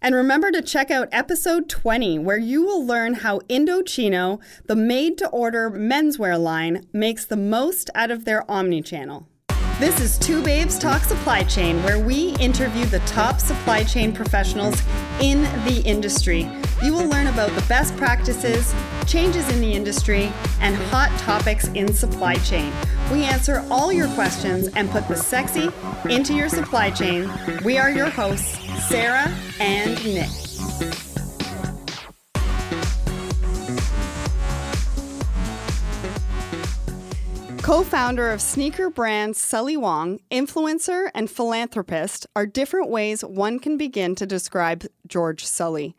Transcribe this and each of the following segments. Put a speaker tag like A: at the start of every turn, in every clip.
A: And remember to check out episode 20, where you will learn how Indochino, the made to order menswear line, makes the most out of their omni channel. This is Two Babes Talk Supply Chain, where we interview the top supply chain professionals in the industry. You will learn about the best practices, changes in the industry, and hot topics in supply chain. We answer all your questions and put the sexy into your supply chain. We are your hosts, Sarah and Nick. Co founder of sneaker brand Sully Wong, influencer, and philanthropist are different ways one can begin to describe George Sully.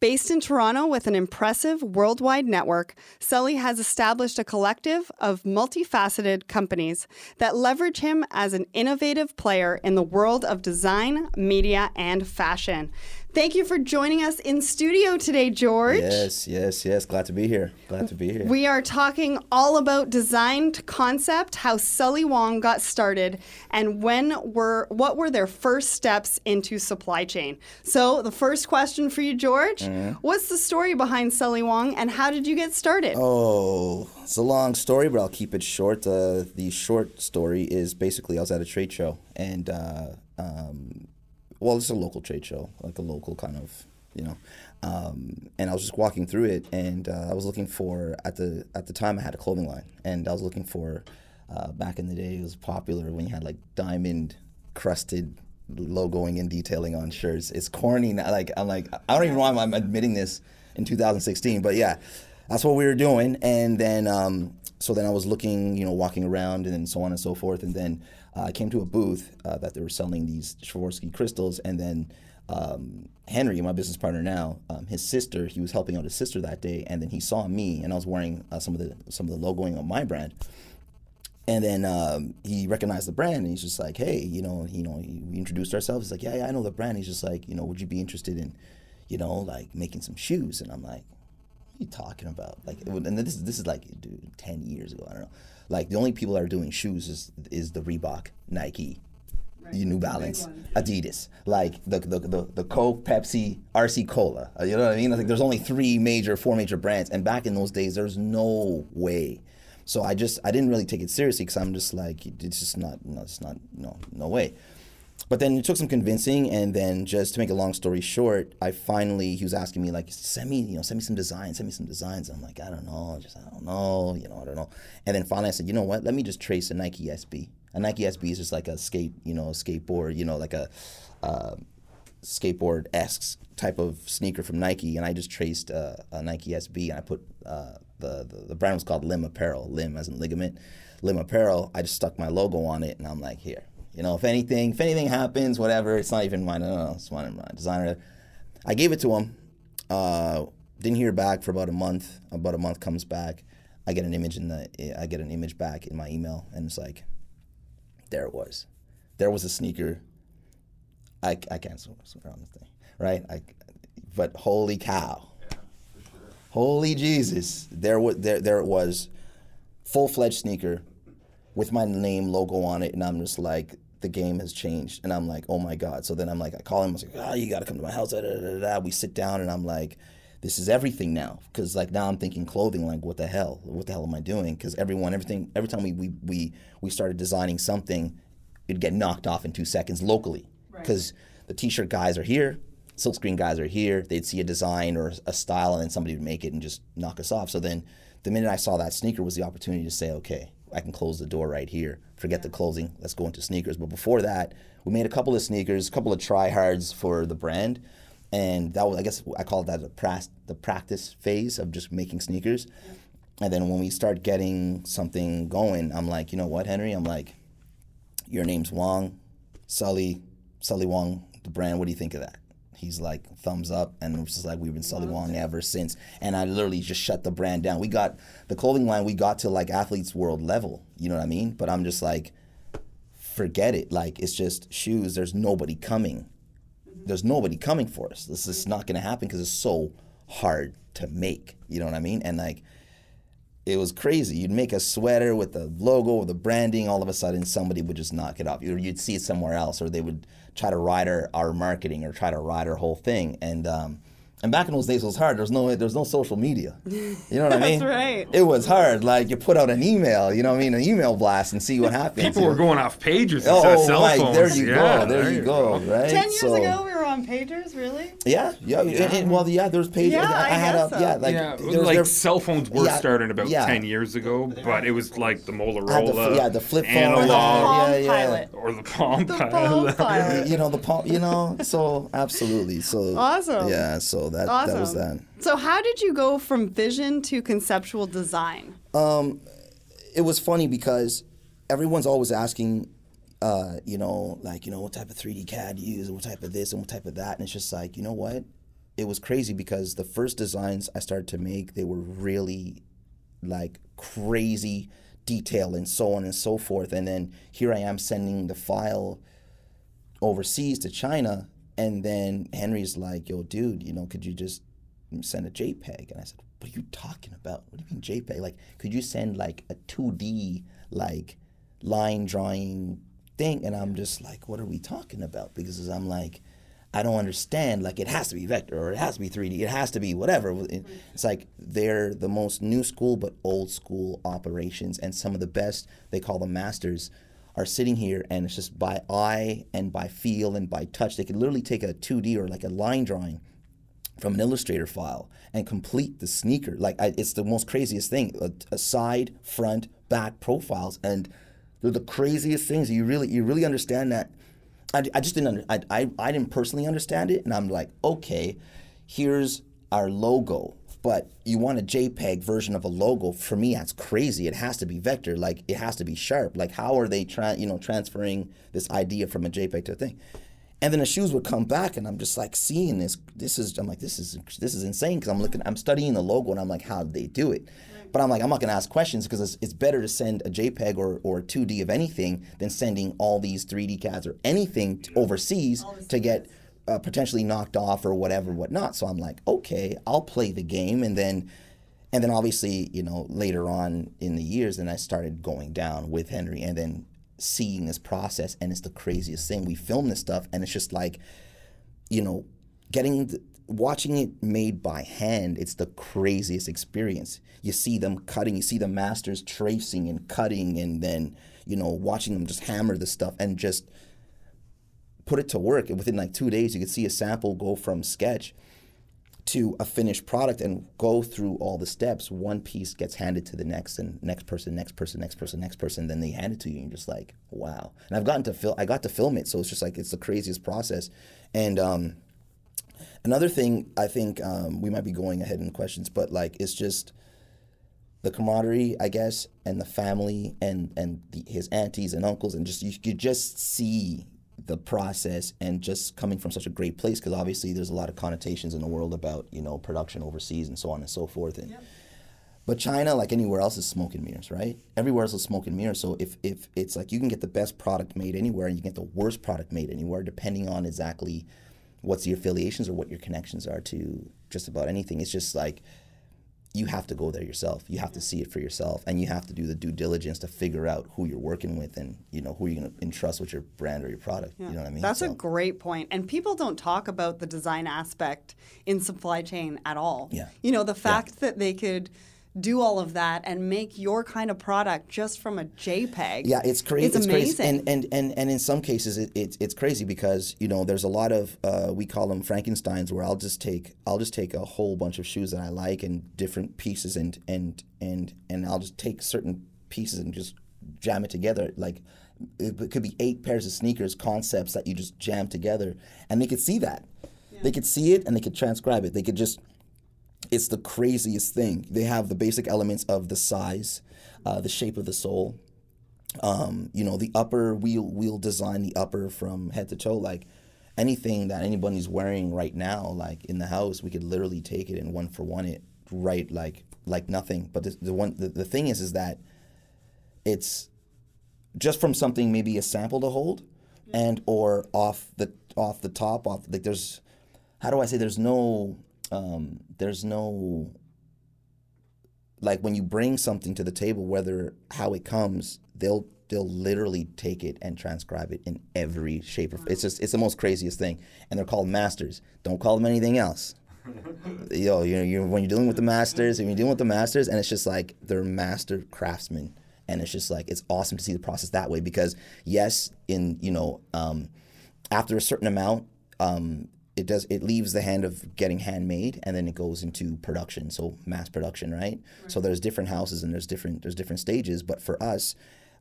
A: Based in Toronto with an impressive worldwide network, Sully has established a collective of multifaceted companies that leverage him as an innovative player in the world of design, media, and fashion. Thank you for joining us in studio today, George.
B: Yes, yes, yes. Glad to be here. Glad to be here.
A: We are talking all about design to concept, how Sully Wong got started, and when were what were their first steps into supply chain. So the first question for you, George, mm-hmm. what's the story behind Sully Wong, and how did you get started?
B: Oh, it's a long story, but I'll keep it short. Uh, the short story is basically I was at a trade show and. Uh, um, well, it's a local trade show, like a local kind of, you know. Um, and I was just walking through it, and uh, I was looking for at the at the time I had a clothing line, and I was looking for uh, back in the day it was popular when you had like diamond crusted logoing and detailing on shirts. It's corny now. Like I'm like I don't even know why I'm admitting this in 2016, but yeah, that's what we were doing. And then um, so then I was looking, you know, walking around and so on and so forth, and then uh, I came to a booth uh, that they were selling these Swarovski crystals, and then um, Henry, my business partner now, um, his sister, he was helping out his sister that day, and then he saw me, and I was wearing uh, some of the some of the logoing on my brand, and then um, he recognized the brand, and he's just like, hey, you know, you know, we introduced ourselves. He's like, yeah, yeah, I know the brand. He's just like, you know, would you be interested in, you know, like making some shoes? And I'm like, what are you talking about? Like, and this this is like dude, ten years ago. I don't know. Like the only people that are doing shoes is is the Reebok, Nike, right. New Balance, Adidas, like the, the the the Coke, Pepsi, RC Cola. Uh, you know what I mean? Like there's only three major, four major brands, and back in those days, there's no way. So I just I didn't really take it seriously because I'm just like it's just not no it's not no no way. But then it took some convincing, and then just to make a long story short, I finally he was asking me like, send me you know send me some designs, send me some designs. I'm like, I don't know, just I don't know, you know, I don't know. And then finally I said, you know what? Let me just trace a Nike SB. A Nike SB is just like a skate, you know, skateboard, you know, like a uh, skateboard esque type of sneaker from Nike, and I just traced uh, a Nike SB, and I put uh, the, the the brand was called Limb Apparel, Limb as in ligament, Limb Apparel. I just stuck my logo on it, and I'm like, here, you know, if anything, if anything happens, whatever, it's not even mine. No, no, it's of my designer. I gave it to him. Uh, didn't hear back for about a month. About a month comes back. I get an image in the. I get an image back in my email, and it's like, there it was. There was a sneaker. I, I can't swear on this thing, right? I, but holy cow, holy Jesus! There was there there it was, full fledged sneaker, with my name logo on it, and I'm just like, the game has changed. And I'm like, oh my God. So then I'm like, I call him, I was like, oh, you got to come to my house. Da, da, da. We sit down and I'm like, this is everything now. Because like now I'm thinking clothing, like what the hell? What the hell am I doing? Because everyone, everything, every time we, we, we, we started designing something, it'd get knocked off in two seconds locally. Because the t-shirt guys are here, silkscreen guys are here. They'd see a design or a style and then somebody would make it and just knock us off. So then the minute I saw that sneaker was the opportunity to say, okay, I can close the door right here. Forget the closing. Let's go into sneakers. But before that, we made a couple of sneakers, a couple of tryhards for the brand, and that was I guess I call that the, pra- the practice phase of just making sneakers. And then when we start getting something going, I'm like, you know what, Henry? I'm like, your name's Wong, Sully, Sully Wong, the brand. What do you think of that? He's like thumbs up, and it's just like we've been selling Wong ever since. And I literally just shut the brand down. We got the clothing line. We got to like athletes world level. You know what I mean? But I'm just like, forget it. Like it's just shoes. There's nobody coming. Mm-hmm. There's nobody coming for us. This is not going to happen because it's so hard to make. You know what I mean? And like, it was crazy. You'd make a sweater with the logo or the branding, all of a sudden somebody would just knock it off. Or you'd see it somewhere else, or they would try to ride our, our marketing or try to ride our whole thing. And um, and back in those days, it was hard. There's no there's no social media. You know what I mean?
A: That's right.
B: It was hard. Like you put out an email, you know what I mean, an email blast and see what happens.
C: People were going off pages instead of
B: Oh,
C: cell
B: Mike,
C: phones.
B: there you
C: Yeah,
B: go. There, you go. Right.
A: Ten years
B: So-
A: ago, we were on pagers, really?
B: Yeah, yeah, And, and- well, yeah. There's pagers.
A: Yeah, I
B: had
A: guess
B: a
A: so.
B: yeah, like
C: yeah,
B: there was-
C: like
B: there-
C: cell phones were
B: yeah,
C: starting about
B: yeah.
C: 10 years ago, but it was like the
B: I had the,
C: Motorola,
B: yeah, the flip phone.
C: analog,
A: Palm
B: yeah, yeah.
A: Pilot.
C: or the Palm
A: The
C: Pilot.
A: Palm Pilot.
B: You know the palm. You know, so absolutely. So
A: Awesome.
B: Yeah, so that that was that.
A: Awesome. So, how did you go from vision to conceptual design?
B: Um, it was funny because everyone's always asking, uh, you know, like, you know, what type of 3D CAD you use and what type of this and what type of that. And it's just like, you know what? It was crazy because the first designs I started to make, they were really like crazy detail and so on and so forth. And then here I am sending the file overseas to China. And then Henry's like, yo, dude, you know, could you just send a JPEG? And I said, what are you talking about? What do you mean JPEG? Like, could you send like a 2D, like, line drawing thing? And I'm just like, what are we talking about? Because I'm like, I don't understand. Like, it has to be vector or it has to be 3D. It has to be whatever. It's like they're the most new school but old school operations. And some of the best, they call them masters, are sitting here and it's just by eye and by feel and by touch. They could literally take a 2D or like a line drawing from an Illustrator file and complete the sneaker. Like I, it's the most craziest thing. A, a side, front, back profiles, and they're the craziest things. You really, you really understand that. I, I just didn't. Under, I, I, I didn't personally understand it, and I'm like, okay, here's our logo. But you want a JPEG version of a logo? For me, that's crazy. It has to be vector. Like it has to be sharp. Like how are they trying? You know, transferring this idea from a JPEG to a thing? And then the shoes would come back, and I'm just like seeing this. This is I'm like this is this is insane because I'm looking, I'm studying the logo, and I'm like, how did they do it? But I'm like, I'm not gonna ask questions because it's, it's better to send a JPEG or, or 2D of anything than sending all these 3D CADs or anything to overseas to get uh, potentially knocked off or whatever, whatnot. So I'm like, okay, I'll play the game, and then and then obviously, you know, later on in the years, then I started going down with Henry, and then seeing this process, and it's the craziest thing. We film this stuff, and it's just like, you know, getting the, watching it made by hand. It's the craziest experience. You see them cutting, you see the masters tracing and cutting, and then you know, watching them just hammer the stuff and just put it to work. And within like two days, you could see a sample go from sketch to a finished product and go through all the steps. One piece gets handed to the next, and next person, next person, next person, next person. Then they hand it to you, and you're just like, wow. And I've gotten to film. I got to film it, so it's just like it's the craziest process. And um, another thing, I think um, we might be going ahead in questions, but like it's just the camaraderie, I guess, and the family, and and the, his aunties and uncles, and just you could just see the process and just coming from such a great place because obviously there's a lot of connotations in the world about you know production overseas and so on and so forth and but China like anywhere else is smoke and mirrors right? Everywhere else is smoke and mirrors so if if it's like you can get the best product made anywhere and you get the worst product made anywhere depending on exactly what's your affiliations or what your connections are to just about anything it's just like you have to go there yourself. You have to see it for yourself, and you have to do the due diligence to figure out who you're working with and you know who you're going to entrust with your brand or your product. You know what I mean?
A: That's a great point. And people don't talk about the design aspect in supply chain at all.
B: Yeah.
A: You know, the fact that they could do all of that and make your kind of product just from a JPEG.
B: Yeah, it's crazy.
A: It's,
B: It's,
A: amazing.
B: crazy, and, and and and in some cases, it, it's it's crazy because you know there's a lot of uh, we call them Frankenstein's where I'll just take I'll just take a whole bunch of shoes that I like and different pieces and and and and I'll just take certain pieces and just jam it together like. It could be eight pairs of sneakers concepts that you just jam together, and they could see that. They could see it and they could transcribe it. They could just it's the craziest thing. They have the basic elements of the size, uh, the shape of the sole, um, you know, the upper wheel wheel design, the upper from head to toe, like anything that anybody's wearing right now, like in the house, we could literally take it and one for one it right like like nothing. But the, the one the, the thing is is that it's just from something maybe a sample to hold and or off the off the top off like there's how do I say there's no um, there's no like when you bring something to the table, whether how it comes, they'll they'll literally take it and transcribe it in every shape. Or, it's just it's the most craziest thing, and they're called masters. Don't call them anything else. Yo, you know, you're, when you're dealing with the masters, when you're dealing with the masters, and it's just like they're master craftsmen, and it's just like it's awesome to see the process that way because yes, in you know, um, after a certain amount, um, it does it leaves the hand of getting handmade and then it goes into production. So mass production right, so there's different houses and there's different there's different stages. But for us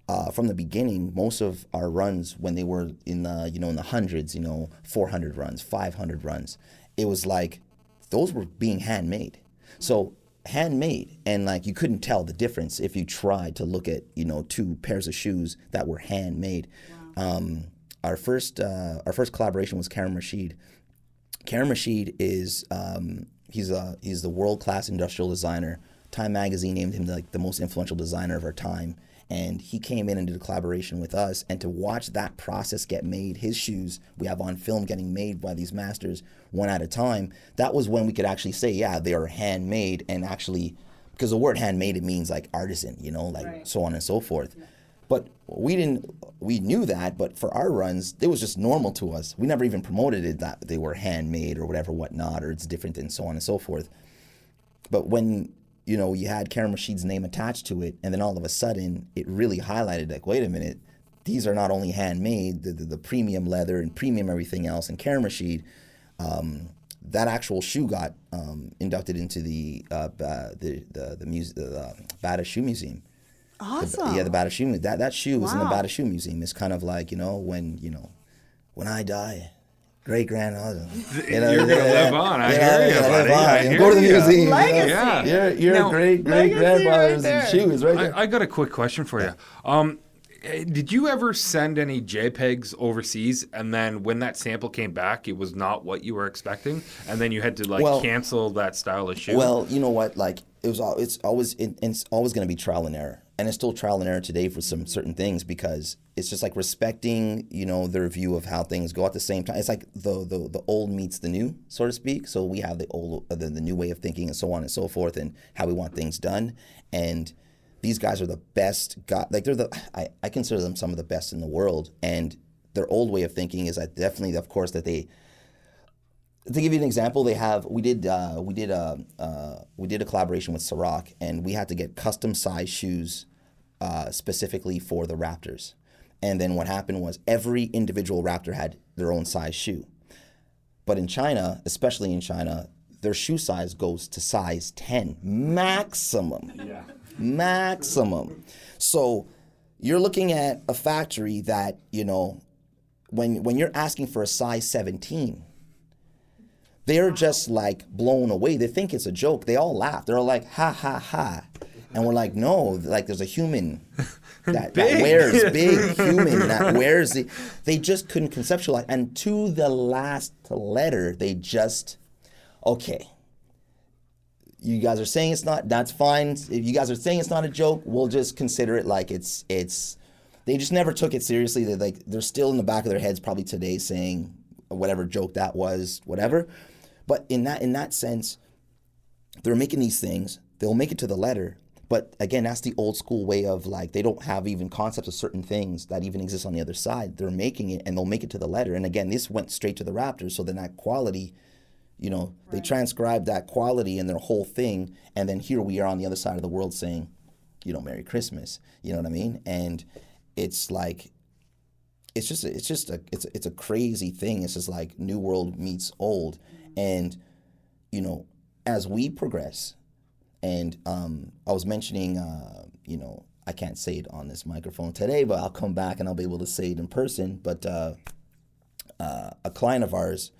B: uh, from the beginning most of our runs when they were in the you know in the hundreds you know 400 runs 500 runs it was like those were being handmade. So handmade and like you couldn't tell the difference if you tried to look at you know two pairs of shoes that were handmade. Um, our first uh, our first collaboration was Karim Rashid Karim Rashid is um, he's a he's the world class industrial designer. Time magazine named him like the most influential designer of our time, and he came in and did a collaboration with us. And to watch that process get made, his shoes we have on film getting made by these masters one at a time. That was when we could actually say, yeah, they are handmade, and actually, because the word handmade it means like artisan, you know, like
A: Right.
B: so on and so forth. But we didn't. We knew that, but for our runs, it was just normal to us. We never even promoted it that they were handmade or whatever, whatnot, or it's different and so on and so forth. But when you know you had Karim Rashid's name attached to it, and then all of a sudden it really highlighted like, wait a minute, these are not only handmade, the, the, the premium leather and premium everything else, and Karim Rashid. Um, that actual shoe got um, inducted into the uh, the the the, muse- the uh, Bata Shoe Museum. The-
A: Awesome.
B: yeah, the Bata Shoe. That that shoe was in the
A: Wow.
B: Bata Shoe Museum. It's kind of like you know when you know when I die, great grandfather. You know,
C: You're gonna
B: yeah,
C: live on. I
B: yeah,
C: hear
B: you're
C: you, buddy.
B: on.
C: I
B: You
C: hear
B: Go to the
C: you.
B: museum. you know?
A: Legacy.
C: Yeah.
B: You're you're
C: Now-
B: a great great
A: Legacy right
B: grandfather's shoes right there.
C: I, I got a quick question for you. Um, eh, did you ever send any JPEGs overseas, and then when that sample came back, it was not what you were expecting, and then you had to like
B: Well-
C: cancel that style of shoe?
B: Well, you know what? Like it was. al- It's always. It, it's always going to be trial and error, and it's still trial and error today for some certain things because it's just like respecting, you know, their view of how things go at the same time. It's like the the, the old meets the new, so to speak. So we have the old, uh, the, the new way of thinking, and so on and so forth, and how we want things done. And these guys are the best. guy like they're the. I, I consider them some of the best in the world, and their old way of thinking is that definitely, of course, that they to give you an example, they have we did uh, we did a uh, we did a collaboration with Ciroc, and we had to get custom size shoes uh, specifically for the Raptors. And then what happened was every individual Raptor had their own size shoe. But in China, especially in China, their shoe size goes to size 10 maximum.
C: yeah.
B: Maximum. So you're looking at a factory that, you know, when when you're asking for a size 17, they're just like blown away. They think it's a joke. They all laugh. They're all like, ha ha ha. And we're like, no, like there's a human that, that wears big human that wears the they just couldn't conceptualize. And to the last letter, they just okay. You guys are saying it's not, that's fine. If you guys are saying it's not a joke, we'll just consider it like it's it's they just never took it seriously. They like they're still in the back of their heads probably today saying whatever joke that was, whatever. But in that in that sense, they're making these things. They'll make it to the letter. But again, that's the old school way of like they don't have even concepts of certain things that even exist on the other side. They're making it and they'll make it to the letter. And again, this went straight to the Raptors. So then that quality, you know, they transcribed that quality in their whole thing. And then here we are on the other side of the world saying, you know, Merry Christmas. You know what I mean? And it's like it's just it's just a it's it's a crazy thing. It's just like new world meets old, and you know as we progress, and um, I was mentioning uh, you know I can't say it on this microphone today, but I'll come back and I'll be able to say it in person. But uh, uh, a client of ours.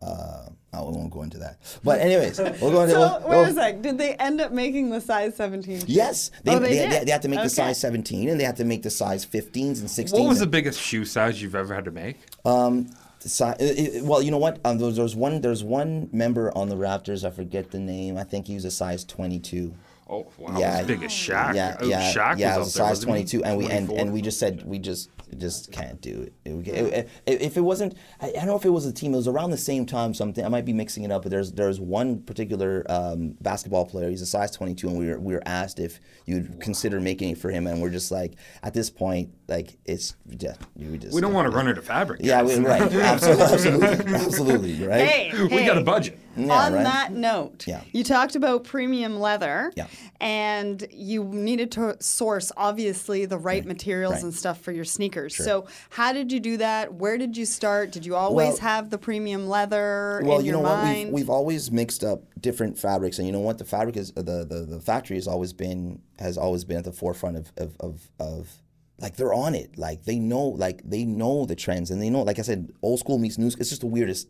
B: Uh, I won't go into that. But anyways, we'll go into.
A: So
B: we'll-
A: wait a
B: we'll-
A: sec. Did they end up making the size 17? shoe?
B: Yes, they,
A: Oh, they
B: they,
A: did?
B: they, had to make the size 17 and they had to make the size 15s and 16s.
C: What was the biggest shoe size you've ever had to make?
B: Um, the si- it- it- well, you know what? Um, there's, there's one there's one member on the Raptors. I forget the name. I think he was a size 22.
C: Oh wow,
B: yeah,
C: as big as Shaq.
B: Yeah,
C: Oh,
B: yeah,
C: Shaq
B: yeah.
C: was
B: it
C: out
B: was a size
C: wasn't
B: 22, and we and, and we just said we just just can't do it. It- it- it- if it wasn't, I, I don't know if it was a team. It was around the same time. Something I might be mixing it up, but there's there's one particular um, basketball player. He's a size 22, and we were we were asked if you'd consider making it for him, and we're just like, at this point, like it's yeah, we just
C: We don't want to run out of fabric.
B: Yeah, we, right. Absolutely, absolutely, absolutely, right?
A: Hey,
C: we got a budget.
B: Yeah,
A: On
B: right?
A: that note,
B: Yeah.
A: you talked about premium leather,
B: Yeah.
A: and you needed to source obviously the right materials
B: right.
A: and stuff for your sneakers. So, how did you do that? Where did you start? Did you always
B: Well-
A: have the premium leather
B: Well,
A: in
B: you
A: your
B: know what?
A: mind?
B: We've, we've always mixed up different fabrics, and you know what? The fabric is the the, the factory has always been has always been at the forefront of of, of of like they're on it. Like they know like they know the trends, and they know. Like I said, old school meets new. It's just the weirdest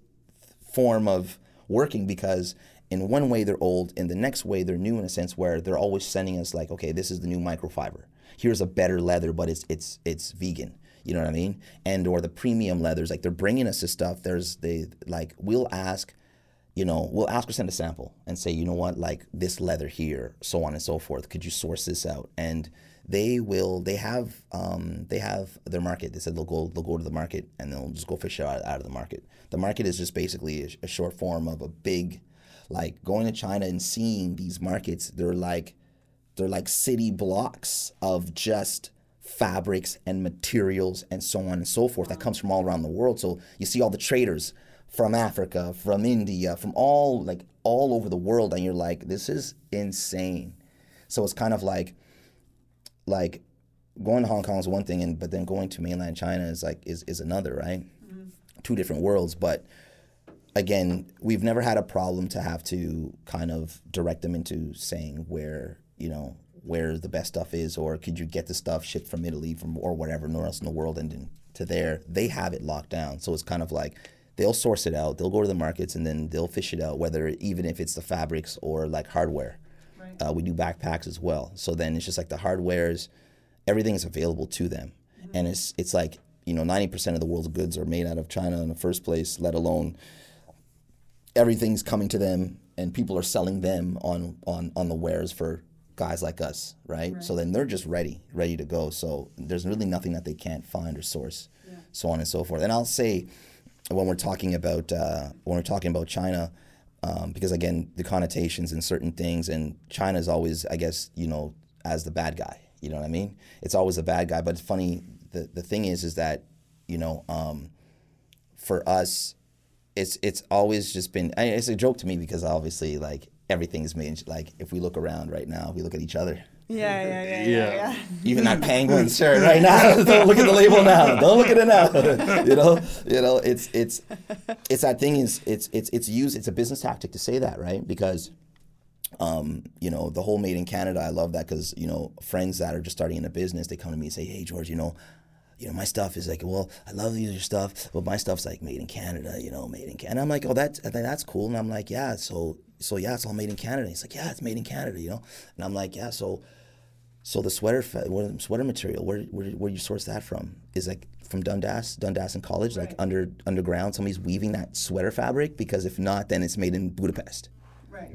B: form of working because in one way they're old, in the next way they're new in a sense where they're always sending us like, okay, this is the new microfiber. Here's a better leather, but it's it's it's vegan. You know what I mean? And or the premium leathers, like they're bringing us this stuff. There's they like we'll ask, you know, we'll ask or send a sample and say, you know what, like this leather here, so on and so forth. Could you source this out? And they will. They have. Um, they have their market. They said they'll go. They'll go to the market and they'll just go fish out, out of the market. The market is just basically a, a short form of a big, like going to China and seeing these markets. They're like, they're like city blocks of just fabrics and materials and so on and so forth that comes from all around the world. So you see all the traders from Africa, from India, from all like all over the world, and you're like, this is insane. So it's kind of like like going to Hong Kong is one thing, and but then going to mainland China is like is is another, right? Mm-hmm. Two different worlds, but again, we've never had a problem to have to kind of direct them into saying where you know where the best stuff is, or could you get the stuff shipped from Italy from or whatever, nowhere else in the world, and then to there, they have it locked down. So it's kind of like they'll source it out, they'll go to the markets, and then they'll fish it out, whether even if it's the fabrics or like hardware. Uh, we do backpacks as well. So then it's just like the hardwares, everything is available to them, and it's it's like you know ninety percent of the world's goods are made out of China in the first place, let alone everything's coming to them and people are selling them on on on the wares for guys like us, right? So then they're just ready, ready to go. So there's really nothing that they can't find or source, so on and so forth. And I'll say when we're talking about uh, when we're talking about China, um, because again the connotations and certain things, and China's always, I guess, you know, as the bad guy. You know what I mean? It's always the bad guy. But it's funny. The the thing is, is that you know, um, for us, it's it's always just been. I it's a joke to me because obviously, like everything's made. Like if we look around right now, we look at each other.
A: Yeah, yeah, yeah,
C: Yeah.
A: yeah.
B: Even that penguin shirt right now. Don't look at the label now. Don't look at it now. you know, you know, it's it's it's that thing is it's it's it's used. It's a business tactic to say that, right? Because um, you know, the whole made in Canada, I love that because, you know, friends that are just starting in a business, they come to me and say, hey, George, you know, you know, my stuff is like, well, I love your stuff, but my stuff's like made in Canada, you know, made in Canada. And I'm like, oh, that's, that's cool. And I'm like, yeah, so, so yeah, it's all made in Canada. He's like, yeah, it's made in Canada, you know? And I'm like, yeah, so, so the sweater, what- sweater material, where, where, where do you source that from? Is like from Dundas, Dundas in college, like under, underground, somebody's weaving that sweater fabric? Because if not, then it's made in Budapest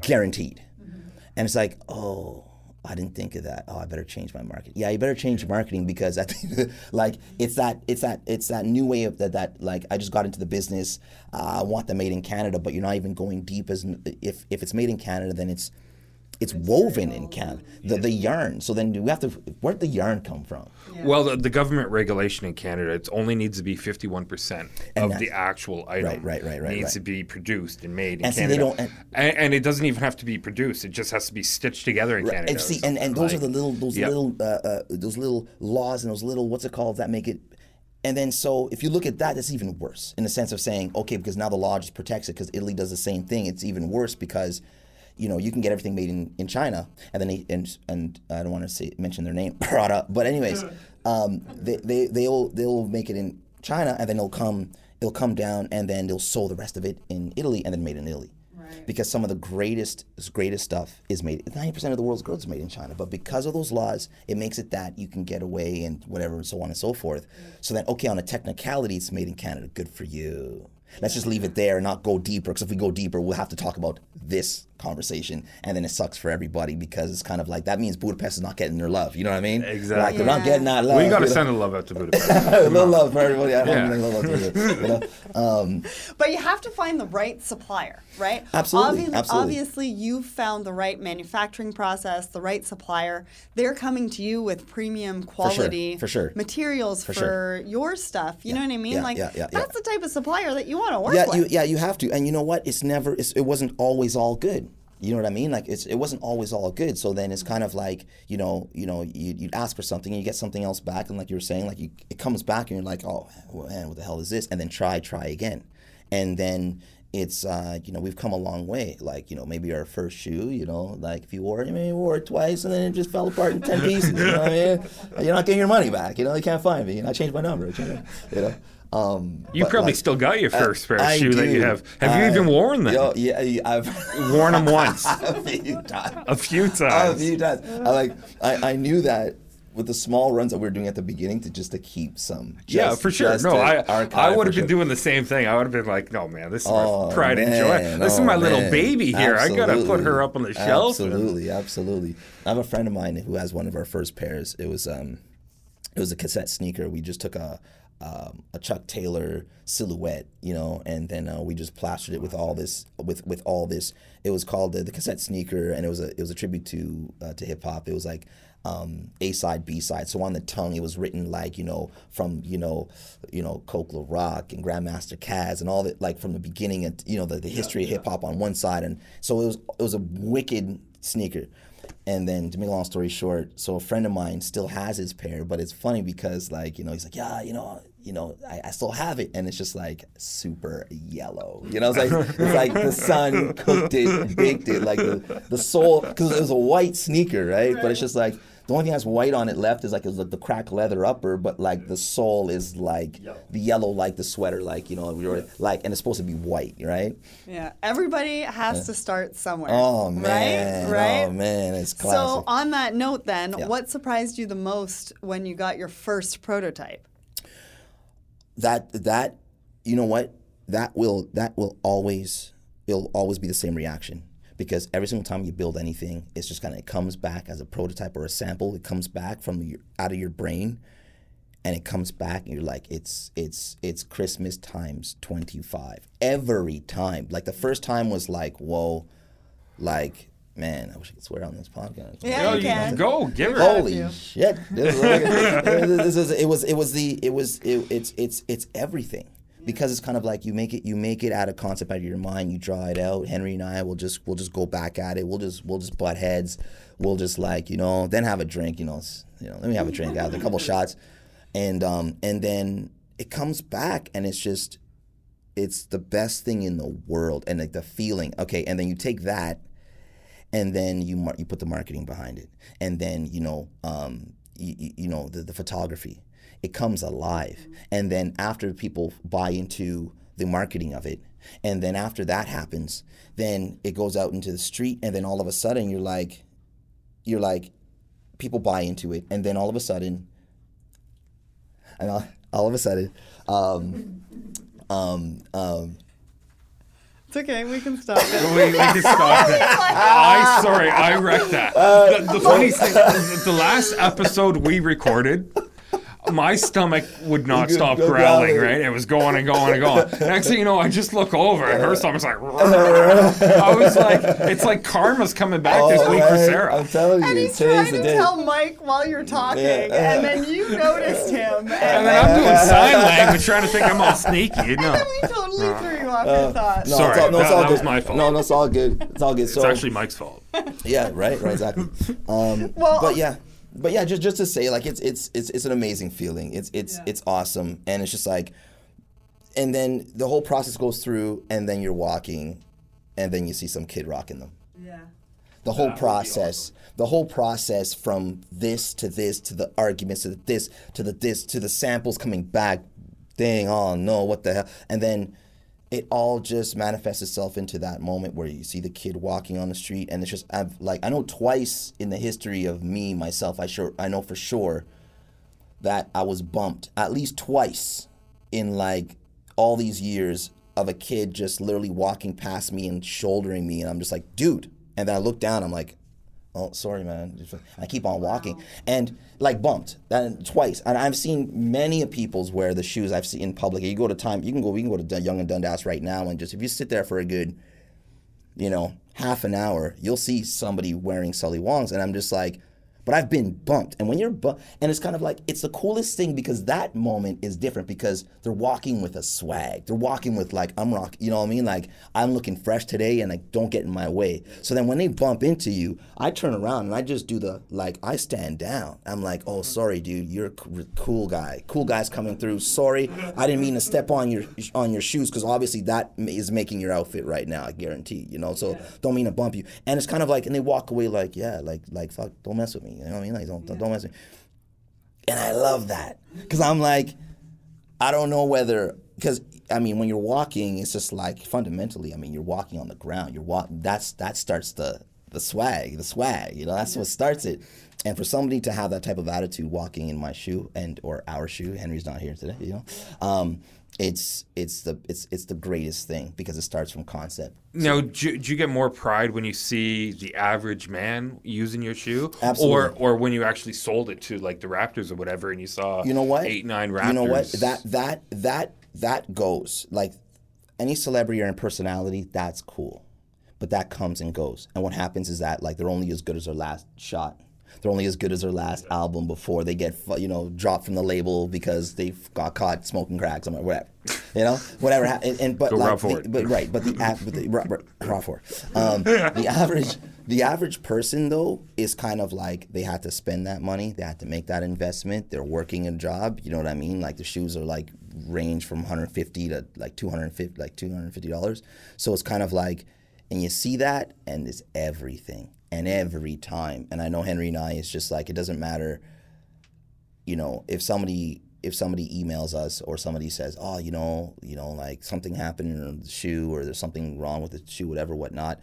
B: guaranteed. Mm-hmm. And it's like, oh, I didn't think of that. Oh, I better change my marketing. Yeah, you better change your marketing because I think, like, it's that, it's that, it's that new way of that, that like, I just got into the business. Uh, I want the made in Canada, but you're not even going deep as if if it's made in Canada, then it's it's woven in Canada. The the yarn. So then you have to. Where'd the yarn come from?
C: Well, the, the government regulation in Canada, it only needs to be 51%
B: And
C: of the actual item
B: right, right, right,
C: needs
B: right.
C: to be produced and made in
B: And see, they don't- and-
C: and, and it doesn't even have to be produced. It just has to be stitched together in Canada.
B: And see, and, and
C: something.
B: those are the little those
C: yeah.
B: little uh, uh, those little laws and those little what's it called that make it. And then so if you look at that, that's even worse in the sense of saying okay because now the law just protects it because Italy does the same thing. It's even worse because. You know, you can get everything made in, in China, and then they, and and I don't want to say mention their name, Prada, but anyways, um, they they they'll they'll make it in China, and then it'll come it'll come down, and then they'll sew the rest of it in Italy, and then made in Italy. Because some of the greatest greatest stuff is made 90% of the world's goods are made in China but because of those laws it makes it that you can get away and whatever and so on and so forth. So then okay on a technicality it's made in Canada good for you. Let's just leave it there and not go deeper because if we go deeper we'll have to talk about this conversation, and then it sucks for everybody because it's kind of like that means Budapest is not getting their love. You know what I mean?
C: Exactly.
B: Like they're not getting that love.
C: we got to
B: you know?
C: send a love out to Budapest.
B: a little love for everybody at home.
C: Yeah.
B: love to you, you know? Um,
A: But you have to find the right supplier, right?
B: Absolutely,
A: Obvi-
B: absolutely.
A: Obviously, you've found the right manufacturing process, the right supplier. They're coming to you with premium quality
B: for sure.
A: materials for,
B: For sure.
A: your stuff. You know what I mean?
B: yeah,
A: like
B: yeah, yeah, yeah.
A: that's the type of supplier that you want to work
B: yeah,
A: with.
B: you, yeah, you have to. And you know what? It's never. It's, it wasn't always all good. You know what I mean? Like it's, it wasn't always all good. So then it's kind of like you know, you know, you you ask for something and you get something else back, and like you were saying, like you, it comes back and you're like, oh man, what the hell is this? And then try, try again, and then it's uh, you know we've come a long way. Like you know maybe our first shoe, you know, like if you wore it, maybe you wore it twice and then it just fell apart in ten pieces. You know what I mean? You're not getting your money back. You know you can't find me. And I changed my number. You know. Um,
C: You probably
B: like,
C: still got your first pair of
B: I
C: shoe that you have. Have you even worn them?
B: Yo, yeah, I've
C: Worn them once,
B: a few times.
C: a few
B: A
C: times.
B: few times. I like. I, I knew that with the small runs that we were doing at the beginning to just to keep some.
C: yeah, for sure.
B: just
C: No, I I would have been
B: sure.
C: doing the same thing. I would have been like, no man, this is
B: Oh,
C: my pride and joy. This is
B: Oh,
C: my little baby here. I gotta put her up on the shelf. and-
B: Absolutely, absolutely. I have a friend of mine who has one of our first pairs. It was um, it was a cassette sneaker. We just took a um, a Chuck Taylor silhouette, you know, and then uh, we just plastered it with all this with with all this. It was called the, the cassette sneaker, and it was a it was a tribute to uh, to hip hop. It was like um, A side, B side. So on the tongue, it was written like you know from you know you know Coke La Rock and Grandmaster Caz and all that like from the beginning and you know the, the history of hip hop on one side, and so it was it was a wicked sneaker. And then to make a long story short, so a friend of mine still has his pair, but it's funny because like, you know, he's like, Yeah, you know, you know, I, I still have it and it's just like super yellow. You know, it's like it's like the sun cooked it, baked it, like the, the sole because it was a white sneaker, right? But it's just like the only thing that's white on it left is like is like the cracked leather upper, but like the sole is like the yellow like the sweater, like, you know, like and it's supposed to be white, right?
A: Yeah, everybody has to start somewhere.
B: Oh man.
A: Oh, right? Right?
B: Oh man, it's classic.
A: so, on that note, then,
B: Yeah.
A: what surprised you the most when you got your first prototype?
B: that that you know what that will that will always it'll always be the same reaction because every single time you build anything it's just kind of it comes back as a prototype or a sample. It comes back from your out of your brain and it comes back and you're like it's it's it's christmas times 25 every time. Like the first time was like whoa like man i wish i could swear on this podcast.
A: Yeah,
C: Yo,
A: you
C: you
A: can.
C: go, give her.
A: Holy
B: Holy shit! This is, this is it was it was the it was it, it's it's it's everything because it's kind of like you make it you make it out of concept out of your mind you draw it out. Henry and I will just we'll just go back at it. We'll just we'll just butt heads. We'll just like you know then have a drink you know you know let me have a drink after a couple shots. And um and then it comes back and it's just it's the best thing in the world and like the feeling. Okay and then you take that and then you mar- you put the marketing behind it, and then you know um, you, you know the, the photography, it comes alive, and then after people buy into the marketing of it, and then after that happens, then it goes out into the street, and then all of a sudden you're like, you're like, people buy into it, and then all of a sudden, and all, all of a sudden, um, um, um,
A: It's okay, we can stop it.
C: We, we can stop it. I sorry, I wrecked that.
B: Uh,
C: the, the funny thing, the last episode we recorded, my stomach would not stop growling.
B: growling.
C: Right, it was going and going and going. Next thing you know, I just look over and her stomach's like. I was like, it's like karma's coming back this
B: oh,
C: week for Sarah.
B: I'm telling you,
A: And he's
B: today's
A: trying
B: the
A: to
B: day.
A: tell Mike while you're talking,
B: Yeah.
A: and then you noticed him, and,
C: and then
A: then,
C: I'm doing sign language, trying to think I'm all sneaky. You know,
A: we totally threw you off your thoughts.
B: No,
C: Sorry,
B: it's all, no, it's
C: that-
B: all
C: that
B: good.
C: was my fault.
B: No, no, it's all good. It's all good. So
C: it's actually Mike's fault.
B: yeah, right, right, exactly. Um,
A: Well-
B: but yeah, but yeah, just just to say, like, it's it's it's it's an amazing feeling. It's it's it's awesome, and it's just like, and then the whole process goes through, and then you're walking, and then you see some kid rocking them.
A: Yeah.
B: The whole process, the whole process from this to this to the arguments to the this to the this to the samples coming back. Dang, oh no, what the hell? And then it all just manifests itself into that moment where you see the kid walking on the street, and it's just I've like I know twice in the history of me myself, I sure I know for sure that I was bumped at least twice in like all these years of a kid just literally walking past me and shouldering me, and I'm just like, dude. And then I look down, I'm like, oh, sorry, man. I keep on walking, and like bumped that twice. And I've seen many of people's wear the shoes I've seen in public. You go to time, you can go, we can go to Yonge and Dundas right now, and just if you sit there for a good, you know, half an hour, you'll see somebody wearing Sully Wongs, and I'm just like. But I've been bumped, and when you're bumped, and it's kind of like it's the coolest thing because that moment is different because they're walking with a swag. They're walking with like I'm rock, you know what I mean? Like I'm looking fresh today, and like don't get in my way. So then when they bump into you, I turn around and I just do the like I stand down. I'm like, oh sorry, dude, you're a cool guy. Cool guys coming through. Sorry, I didn't mean to step on your on your shoes because obviously that is making your outfit right now. I guarantee, you know. So don't mean to bump you. And it's kind of like, and they walk away like, yeah, like like fuck, don't mess with me. You know what I mean? Like don't don't mess with me. And I love that because I'm like, I don't know whether because I mean when you're walking, it's just like fundamentally. I mean you're walking on the ground. You're walk. That's that starts the the swag. The swag. You know that's what starts it. And for somebody to have that type of attitude walking in my shoe and or our shoe, Henry's not here today. You know, um, it's it's the it's it's the greatest thing because it starts from concept.
C: Now, do, you- do you get more pride when you see the average man using your shoe,
B: Absolutely.
C: or or when you actually sold it to like the Raptors or whatever, and you saw
B: you know what
C: eight nine Raptors?
B: you know what that that that that goes like any celebrity or personality that's cool but that comes and goes and what happens is that like they're only as good as their last shot they're only as good as their last album before they get you know dropped from the label because they got caught smoking crack somewhere whatever. You know? Whatever and, and but
C: Go
B: like the- but right but the, but the Ford. Um, the average the average person though is kind of like they have to spend that money they have to make that investment they're working a job you know what i mean? Like the shoes are like range from 150 to like 250 like 250 dollars. So it's kind of like and you see that and it's everything and every time and i know henry and i is just like it doesn't matter you know, if somebody if somebody emails us or somebody says, oh, you know, you know, like something happened in the shoe or there's something wrong with the shoe, whatever, whatnot,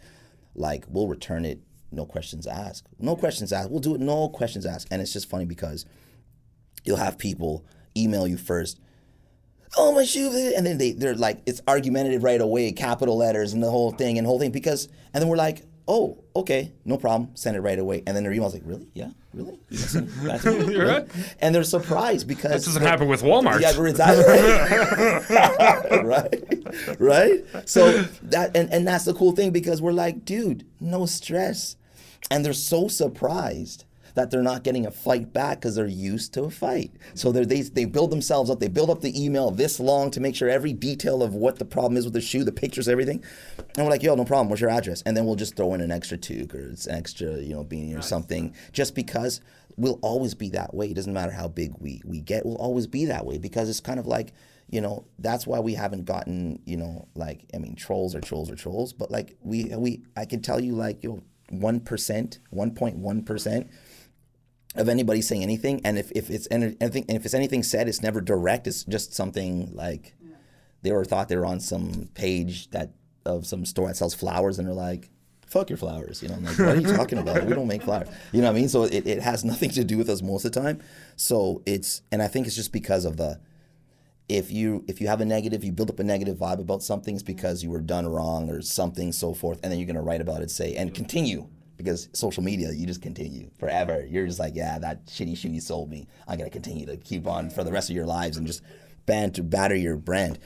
B: like we'll return it, no questions asked, no questions asked. We'll do it, no questions asked. And it's just funny because you'll have people email you first. Oh my shoe, and then they they're like it's argumentative right away, capital letters and the whole thing and whole thing because and then we're like, oh okay, no problem, send it right away, and then their email's like, really, yeah, really, You gonna send it back to me?
C: You're right.
B: and they're surprised because
C: This doesn't happen with Walmart.
B: yeah, exactly. right, right. So that and, and that's the cool thing because we're like, dude, no stress, and they're so surprised that they're not getting a fight back because they're used to a fight. So they they build themselves up. They build up the email this long to make sure every detail of what the problem is with the shoe, the pictures, everything. And we're like, yo, no problem. What's your address? And then we'll just throw in an extra toque or it's extra, you know, beanie or nice. something, just because we'll always be that way. It doesn't matter how big we we get. We'll always be that way because it's kind of like you know that's why we haven't gotten you know like i mean trolls or trolls or trolls but like we we i can tell you like you know 1% 1.1% of anybody saying anything, and if, if it's anything, and if it's anything said, it's never direct. It's just something like they were thought they were on some page that of some store that sells flowers, and they're like, "Fuck your flowers," you know. I'm like, what are you talking about? We don't make flowers, you know what I mean? So it, it has nothing to do with us most of the time. So it's, and I think it's just because of the if you if you have a negative, you build up a negative vibe about something, it's because you were done wrong or something, so forth, and then you're gonna write about it, say, and continue because social media, you just continue forever. You're just like, yeah, that shitty shoe you sold me, I'm gonna continue to keep on for the rest of your lives and just banter, batter your brand.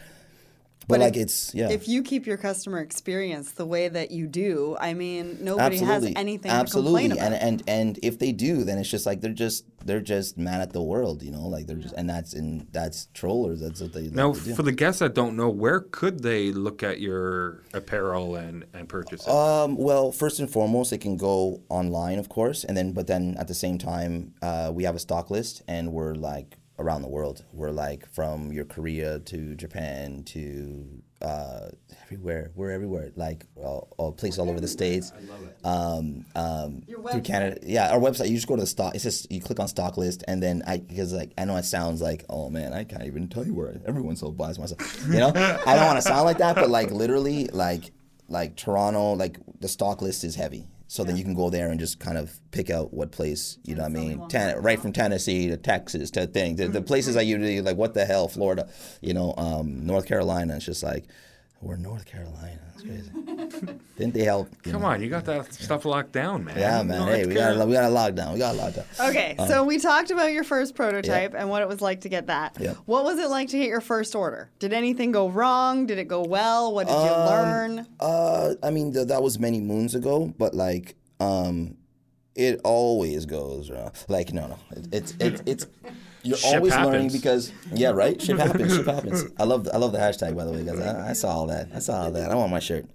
B: But,
A: But
B: like
A: if-
B: it's yeah.
A: If you keep your customer experience the way that you do, I mean, nobody has anything
B: absolutely.
A: to complain about.
B: And and and if they do, then it's just like they're just they're just mad at the world, you know, like they're just and that's and that's trollers. That's what they like
C: Now,
B: to do.
C: for the guests that don't know, where could they look at your apparel and, and purchase it?
B: Um, well, first and foremost, they can go online, of course, and then but then at the same time, uh, we have a stock list, and we're like around the world. We're like from your Korea to Japan to uh, everywhere. We're everywhere, like uh, a place all over the states. I Um, um, through Canada, yeah. Our website, you just go to the stock. It's just you click on stock list, and then I because like I know it sounds like oh man, I can't even tell you where everyone so buys myself. You know, I don't want to sound like that, but like literally, like like Toronto, like the stock list is heavy. So then you can go there and just kind of pick out what place, you know what I mean? Ten, right from Tennessee to Texas to things. The, the places I usually like, what the hell, Florida, you know, um, North Carolina. It's just like, We're North Carolina. That's crazy. Didn't they help?
C: Come
B: know?
C: on, you got that stuff locked down, man.
B: Yeah, man.
C: North
B: Hey, we got
C: Carolina.
B: we got a lockdown. We got a lockdown.
A: Okay, so we talked about your first prototype and what it was like to get that.
B: Yeah.
A: What was it like to get your first order? Did anything go wrong? Did it go well? What did you
B: Um,
A: learn?
B: Uh, I mean, th- that was many moons ago, but like, um, it always goes wrong. Like, no, no, it, it's it's it's you're
C: Ship
B: always learning because yeah, right. Ship happens. Ship happens. I love the, I love the hashtag by the way, guys. I, I saw all that. I saw all that. I want my shirt.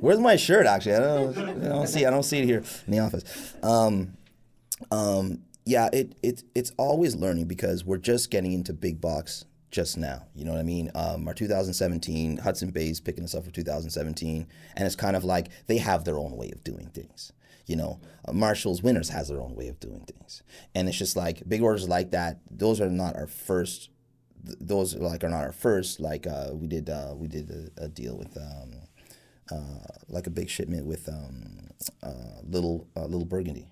B: Where's my shirt? Actually, I don't. I don't see. I don't see it here in the office. Um, um, yeah, it, it it's always learning because we're just getting into big box just now. You know what I mean? Um, our 2017 Hudson Bay's picking us up for 2017, and it's kind of like they have their own way of doing things. You know, Marshall's Winners has their own way of doing things, and it's just like big orders like that. Those are not our first. th- Those like are not our first. Like uh, we did, uh, we did a, a deal with. Um, uh, like a big shipment with um, uh, little uh, little Burgundy.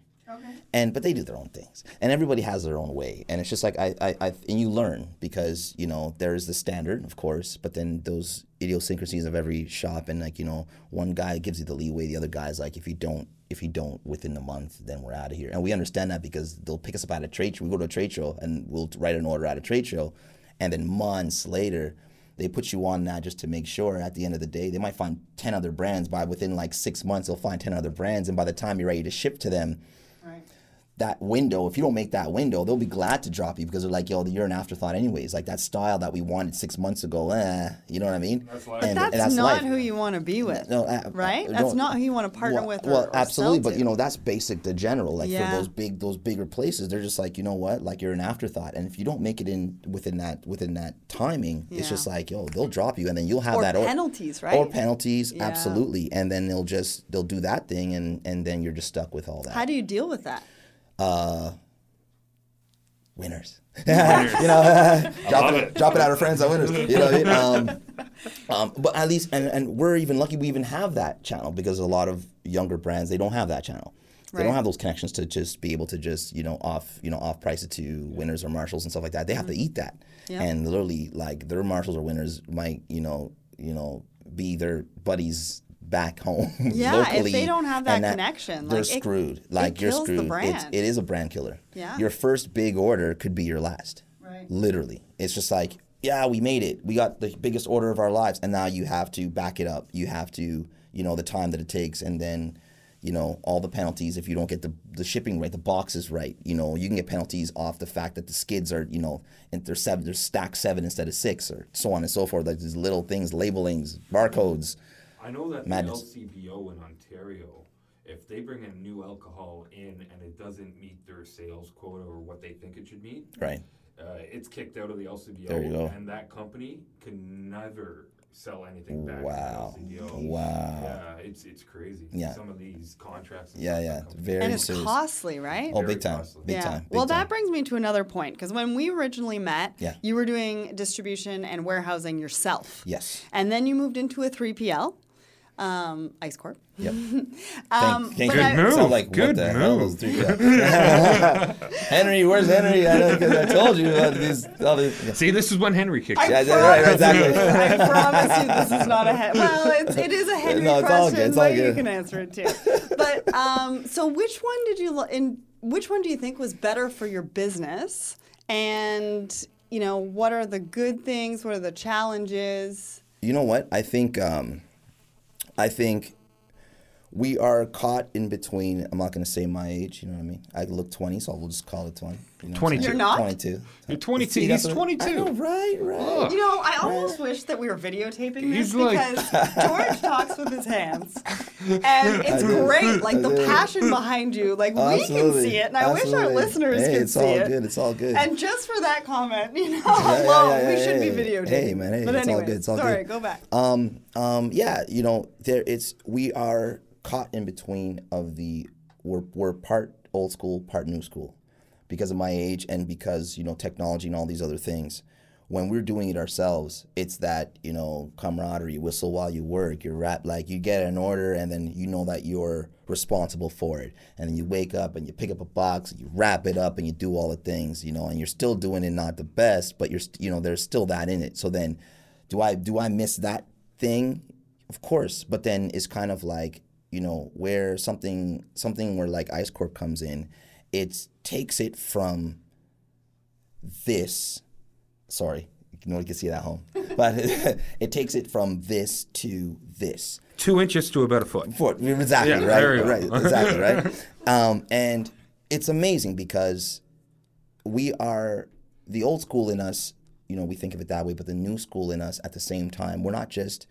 B: And but they do their own things, and everybody has their own way, and it's just like I, I, I and you learn because you know there is the standard, of course, but then those idiosyncrasies of every shop, and like you know one guy gives you the leeway, the other guy's like if you don't if you don't within the month, then we're out of here, and we understand that because they'll pick us up at a trade show. We go to a trade show and we'll write an order at a trade show, and then months later they put you on that just to make sure at the end of the day they might find 10 other brands by within like six months they'll find 10 other brands and by the time you're ready to ship to them. That window if you don't make that window they'll be glad to drop you because they're like yo you're an afterthought anyways like that style that we wanted six months ago eh, you know what i mean
C: That's life.
B: And-
A: That's,
B: and
A: not
B: life.
A: who you want to be with.
B: No, uh,
A: right?
B: uh,
A: That's
B: don't-
A: who you want to partner
B: well,
A: with. Or,
B: well,
A: or
B: absolutely,
A: sell
B: but
A: to.
B: you know that's basic to general. Like
A: Yeah.
B: for those big, those bigger places, they're just like you know what, like you're an afterthought, and if you don't make it in within that within that timing, it's just like yo, they'll drop you, and then you'll have
A: Or
B: that or-
A: penalties, right?
B: Or penalties,
A: Yeah.
B: absolutely, and then they'll just they'll do that thing, and and then you're just stuck with all that.
A: How do you deal with that?
B: winners. you know, drop
C: love
B: it,
C: it.
B: drop it out of friends on winners. You know, it, um, um, but at least, and, and we're even lucky we even have that channel because a lot of younger brands they don't have that channel. They
A: Right.
B: don't have those connections to just be able to just you know off you know off price it to winners or Marshalls and stuff like that. They have to eat that,
A: Mm-hmm. Yeah.
B: and literally like their Marshalls or winners might you know you know be their buddies back home
A: Yeah, if
B: locally.
A: they don't have that
B: and
A: connection,
B: they're
A: like, it-
B: screwed. Like you're
A: kills the
B: screwed. It's, it is a brand killer.
A: Yeah.
B: Your first big order could be your last.
A: Right.
B: Literally. It's just like, yeah, we made it. We got the biggest order of our lives. And now you have to back it up. You have to, you know, the time that it takes and then, you know, all the penalties if you don't get the, the shipping right, the boxes right. You know, you can get penalties off the fact that the skids are, you know, and they're seven, they're stacked seven instead of six or so on and so forth. Like these little things, labelings, barcodes.
C: I know that
B: Madness.
C: the LCBO in Ontario, if they bring a new alcohol in and it doesn't meet their sales quota or what they think it should meet,
B: Right.
C: uh, it's kicked out of the LCBO.
B: There you go.
C: And that company can never sell anything back
B: Wow.
C: to LCBO.
B: Wow.
C: Yeah, it's it's crazy.
B: Yeah.
C: Some of these contracts. and
B: Yeah,
C: stuff
B: yeah.
C: that come through.
B: Very
A: and it's
B: serious.
A: costly, right?
B: Oh,
C: Very
B: big time.
C: costly.
B: Big
A: yeah.
B: time. Big
A: well,
B: time.
A: that brings me to another point because when we originally met,
B: Yeah.
A: you were doing distribution and warehousing yourself.
B: Yes.
A: And then you moved into a 3PL, um, Ice Corp.
B: Yep.
A: Um,
B: Thank- thank
A: but. I-
C: move.
B: Sound like what
C: Good move.
B: is three yeah. Henry, where's Henry? I, know, 'cause I told you about these. All these yeah.
C: See, this is when Henry kicks
A: I
C: in.
B: Yeah, yeah, right, right, exactly.
A: I promise you, this is not a Hen- well. It's, it is a Henry
B: No, it's all good, it's all
A: but you can answer it too. But um, so, which one did you? lo- In which one do you think was better for your business? And you know, what are the good things? What are the challenges?
B: You know what? I think um, I think we are caught in between. I'm not going to say my age. You know what I mean? I look 20, so we'll just call it 20. You know
C: 22.
A: You're not?
B: 22.
C: You're 22.
B: See,
C: He's 22.
B: I know, right, right.
A: You know, I almost wish that we were videotaping this
C: He's like-
A: because George talks with his hands, and it's great. Like the passion behind you, like we can see it, and I wish our listeners
B: hey,
A: could see it.
B: it's all good. It's all good.
A: And just for that comment, you know,
B: yeah,
A: alone,
B: yeah,
A: we
B: yeah,
A: should
B: yeah.
A: be videotaping.
B: Hey, man, hey,
A: but
B: it's all
A: anyway,
B: good, it's all
A: sorry,
B: good.
A: go back.
B: Um, um, yeah, you know, there it's we are caught in between of the we're we're part old school, part new school, because of my age and because you know technology and all these other things. When we're doing it ourselves, it's that you know camaraderie, whistle while you work. You're rap like you get an order and then you know that you're responsible for it, and then you wake up and you pick up a box, you wrap it up, and you do all the things, you know, and you're still doing it not the best, but you're you know there's still that in it. So then do I do I miss that thing, of course, but then it's kind of like you know where something something where like Ice Corp comes in, it takes it from this. Sorry, you know you can see that home, but it takes it from this to this.
C: Two inches to about a foot.
B: For, exactly
C: Yeah,
B: right,
C: there you go.
B: right, exactly right. Um, and it's amazing because we are the old school in us. You know, we think of it that way, but the new school in us at the same time. We're not just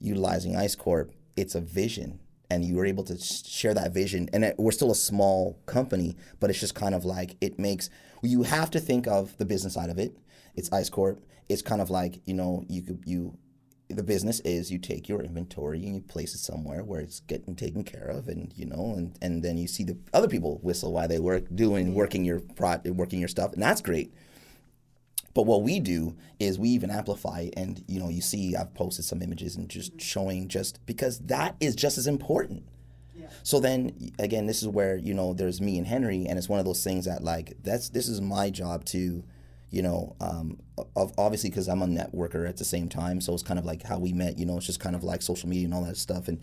B: utilizing Ice Corp. It's a vision, and you were able to share that vision. And it, we're still a small company, but it's just kind of like it makes. You have to think of the business side of it. It's Ice Corp. It's kind of like you know you could you the business is you take your inventory and you place it somewhere where it's getting taken care of and you know and, and then you see the other people whistle while they work doing working your pro, working your stuff and that's great but what we do is we even amplify it and you know you see I've posted some images and just showing just because that is just as important so then again this is where you know there's me and Henry and it's one of those things that like that's this is my job to you know, um, of obviously because I'm a networker at the same time, so it's kind of like how we met. You know, it's just kind of like social media and all that stuff, and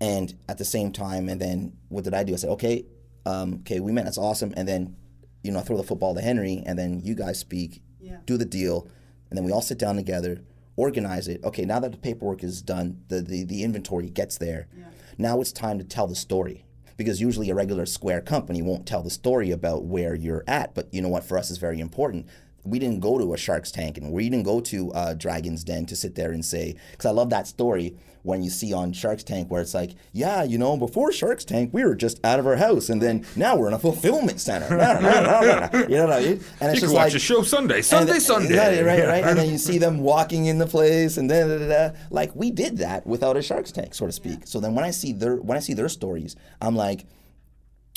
B: and at the same time, and then what did I do? I said, okay, um, okay, we met. That's awesome, and then you know, I throw the football to Henry, and then you guys speak, do the deal, and then we all sit down together, organize it. Okay, now that the paperwork is done, the the, the inventory gets there. Now it's time to tell the story because usually a regular square company won't tell the story about where you're at. But you know what? For us, is very important. We didn't go to a Shark's Tank and we didn't go to uh, Dragon's Den to sit there and say, because I love that story when you see on Shark's Tank where it's like, yeah, you know, before Shark's Tank, we were just out of our house and then now we're in a fulfillment center. you know what I mean? And it's
C: You
B: just
C: can
B: like,
C: watch a show Sunday, Sunday,
B: and-
C: Sunday.
B: Right, right, right. And then you see them walking in the place, and then da, da, da. like we did that without a Shark's Tank, so to speak. So then when I see their when I see their stories, I'm like,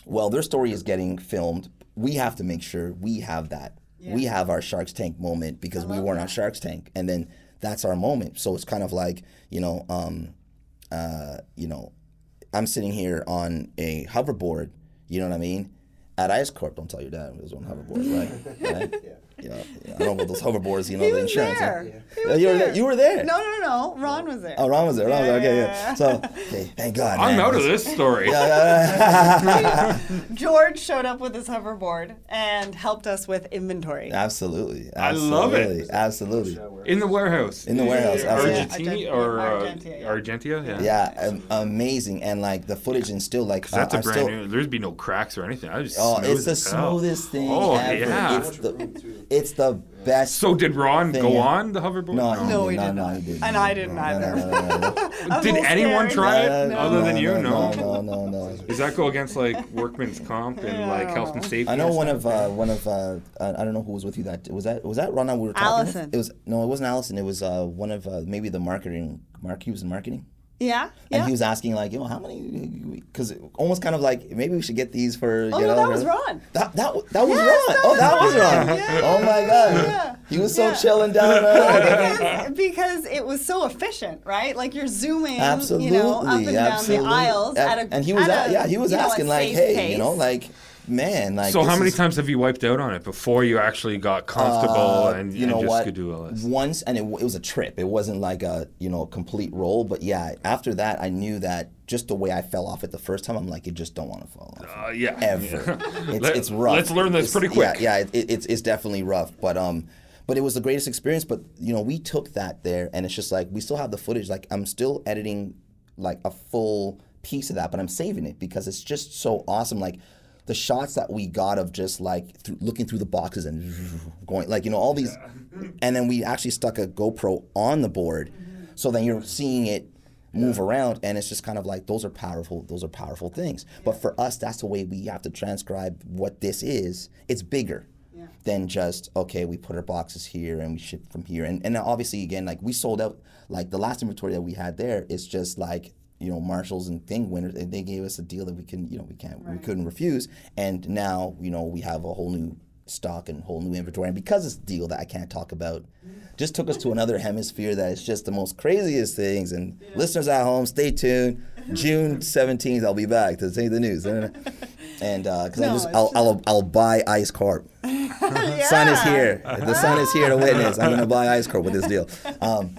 B: well, their story is getting filmed. We have to make sure we have that. We have our Shark's Tank moment because we weren't on Shark's Tank, and then that's our moment. So it's kind of like you know, um, uh, you know, I'm sitting here on a hoverboard. You know what I mean? At Ice Corp, don't tell your dad it was on hoverboard, right? right? You know, I don't know about those hoverboards. You know,
A: He
B: the
A: was
B: insurance.
A: there.
B: yeah.
A: He was
B: you were
A: there.
B: there. You were there.
A: No, no, no, no. Ron was there.
B: Oh, Ron was there. Ron was there. Okay,
A: Yeah,
B: yeah.
A: yeah,
B: So, okay, thank God.
C: I'm
B: man.
C: out of this story.
A: George showed up with his hoverboard and helped us with inventory.
B: Absolutely.
C: I love it.
B: Absolutely. Absolutely.
C: In the warehouse.
B: In the warehouse.
C: Argentina
A: Argent-
C: or uh,
A: Argentia, yeah.
C: Argentia, yeah.
B: Yeah, am- amazing. And like the footage and still like
C: That's
B: I-
C: a
B: I'm
C: brand
B: still,
C: new. There's be no cracks or anything. I just
B: Oh, it's the
C: as hell.
B: smoothest thing
C: Oh
B: ever.
C: yeah.
B: It's the, it's the best.
C: So did Ron
B: thing,
C: go
B: yeah.
C: on the hoverboard?
B: no,
A: No, he
B: no,
A: did
B: no,
A: not.
B: he didn't.
A: And I didn't
B: No,
A: either.
B: No, no, no, no, no.
A: I'm a
C: Did anyone
A: scared.
C: try it
B: No,
C: other than you?
B: No,
C: No.
B: no, no, no.
C: Does that go against like workman's comp and like health and safety?
B: I know one of uh, one of uh, I I don't know who was with you that was that was that Ron we were talking with? It was no, it wasn't Allison. It was uh, one of uh, maybe the marketing. Mark he was in marketing.
A: Yeah,
B: And
A: yeah.
B: he was asking like, you know, how many? Because almost kind of like maybe we should get these for.
A: Oh,
B: you
A: no,
B: know,
A: that was Ron.
B: That that that was
A: Yes,
B: Ron.
A: that
B: oh,
A: was
B: that was
A: Ron.
B: Ron.
A: Yeah.
B: Oh my God.
A: Yeah.
B: He was so
A: Yeah.
B: chilling down there.
A: because, because it was so efficient, right? Like you're zooming,
B: absolutely,
A: you know, up and
B: absolutely.
A: down the aisles
B: and,
A: at a
B: and he was
A: at
B: a-
A: a,
B: yeah he was
A: you know,
B: asking like, hey, you know, like, man, like.
C: So how many
B: is-
C: times have you wiped out on it before you actually got comfortable
B: Uh,
C: and,
B: you
C: and
B: know
C: just
B: what?
C: could do all this?
B: Once, and it, it was a trip. It wasn't like a you know complete roll, but yeah. After that, I knew that just the way I fell off it the first time, I'm like, you just don't want to fall off
C: Uh, yeah.
B: ever. It's,
C: Let-
B: it's rough.
C: let's learn this
B: It's-
C: pretty quick.
B: Yeah, yeah. It, it, it's it's definitely rough, but um, but it was the greatest experience. But you know, we took that there, and it's just like we still have the footage. Like I'm still editing like a full piece of that, but I'm saving it because it's just so awesome. Like the shots that we got of just like through, looking through the boxes and going like you know all these, and then we actually stuck a GoPro on the board, mm-hmm. so then you're seeing it move around and it's just kind of like those are powerful those are powerful things. But for us that's the way we have to transcribe what this is. It's bigger than just okay we put our boxes here and we ship from here. And, and obviously again like we sold out like the last inventory that we had there is just like you know marshalls and thing winners and they gave us a deal that we can you know we can't we couldn't refuse and now you know we have a whole new stock and whole new inventory and because it's a deal that i can't talk about just took us to another hemisphere that is just the most craziest things and listeners at home stay tuned june 17th i'll be back to say the news and because
A: No,
B: I just
A: it's
B: I'll, I'll I'll buy Ice Corp. Sun is here. The sun is here to witness. I'm gonna buy Ice Corp with this deal. Um,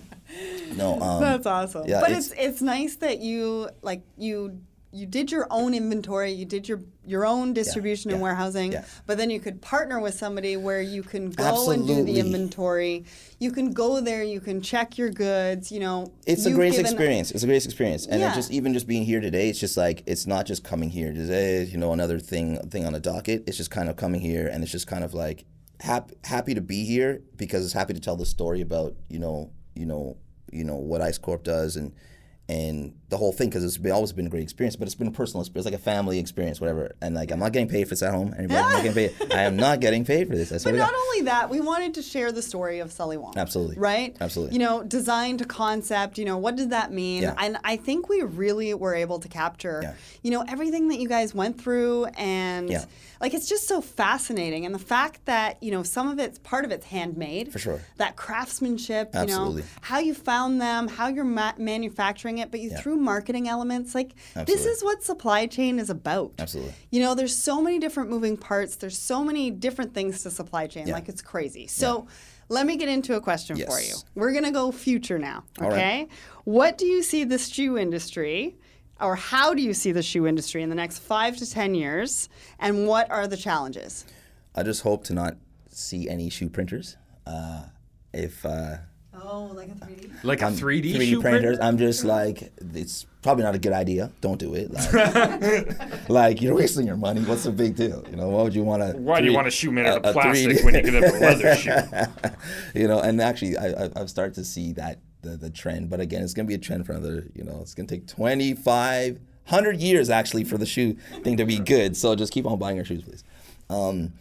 B: no, um,
A: That's awesome.
B: yeah,
A: but
B: it's-
A: it's, it's nice that you like you you did your own inventory, you did your your own distribution and
B: yeah,
A: warehousing,
B: yeah.
A: but then you could partner with somebody where you can go and do the inventory. You can go there, you can check your goods, you know.
B: it's a great experience. It's a great experience, and
A: Yeah.
B: just even just being here today, it's just like it's not just coming here today. You know, another thing thing on the docket. It's just kind of coming here, and it's just kind of like happy happy to be here because it's happy to tell the story about you know you know you know what Ice Corp does and and the whole thing because it's been, always been a great experience, but it's been a personal experience, like a family experience, whatever. And like I'm not getting paid for this at home. Anybody, I'm not getting paid. I am not getting paid for this.
A: But not only that, we wanted to share the story of Sully Wong.
B: Absolutely.
A: Right?
B: Absolutely.
A: You know, design to concept, you know, what did that mean?
B: Yeah.
A: And I think we really were able to capture,
B: Yeah.
A: you know, everything that you guys went through and
B: Yeah.
A: Like it's just so fascinating. And the fact that, you know, some of it's part of it's handmade.
B: For sure.
A: That craftsmanship, you
B: Absolutely.
A: know, how you found them, how you're ma- manufacturing it, but you
B: Yeah.
A: threw marketing elements. Like this is what supply chain is about.
B: Absolutely.
A: You know, there's so many different moving parts. There's so many different things to supply chain.
B: Yeah.
A: Like it's crazy. So let me get into a question for you. We're gonna go future now.
B: Right.
A: Okay. What do you see the shoe industry, or how do you see the shoe industry in the next five to ten years? And what are the challenges?
B: I just hope to not see any shoe printers. Uh, if uh,
A: Oh, like a 3D.
C: Like a
B: I'm
C: 3D,
B: 3D
C: shoe
B: printers.
C: printer?
B: I'm just like it's probably not a good idea. Don't do it. Like, like, you're wasting your money. What's the big deal? You know, why would you want to?
C: Why do you want a shoe made out of plastic when you could have a leather shoe?
B: you know, and actually, I, I, I've started to see that the, the trend. But again, it's going to be a trend for another. You know, it's going to take 25, 100 years actually for the shoe thing to be good. So just keep on buying your shoes, please. Um,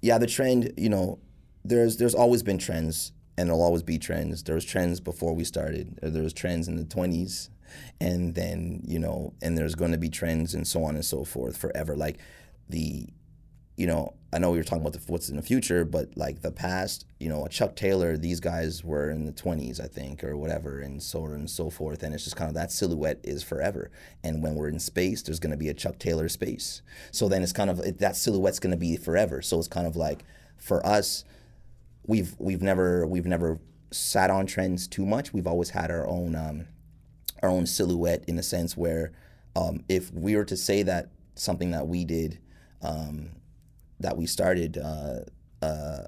B: yeah, the trend. You know, there's there's always been trends, and there'll always be trends. There was trends before we started. There was trends in the 20s, and then you know, and there's going to be trends and so on and so forth forever. Like the you know, I know we were talking about the, what's in the future, but like the past, you know, a Chuck Taylor, these guys were in the 20s, I think, or whatever, and so on and so forth. And it's just kind of that silhouette is forever. And when we're in space, there's going to be a Chuck Taylor space. So then it's kind of it, that silhouette's going to be forever. So it's kind of like for us, we've we've never we've never sat on trends too much. We've always had our own um, our own silhouette in a sense where um, if we were to say that something that we did um, that we started uh, uh,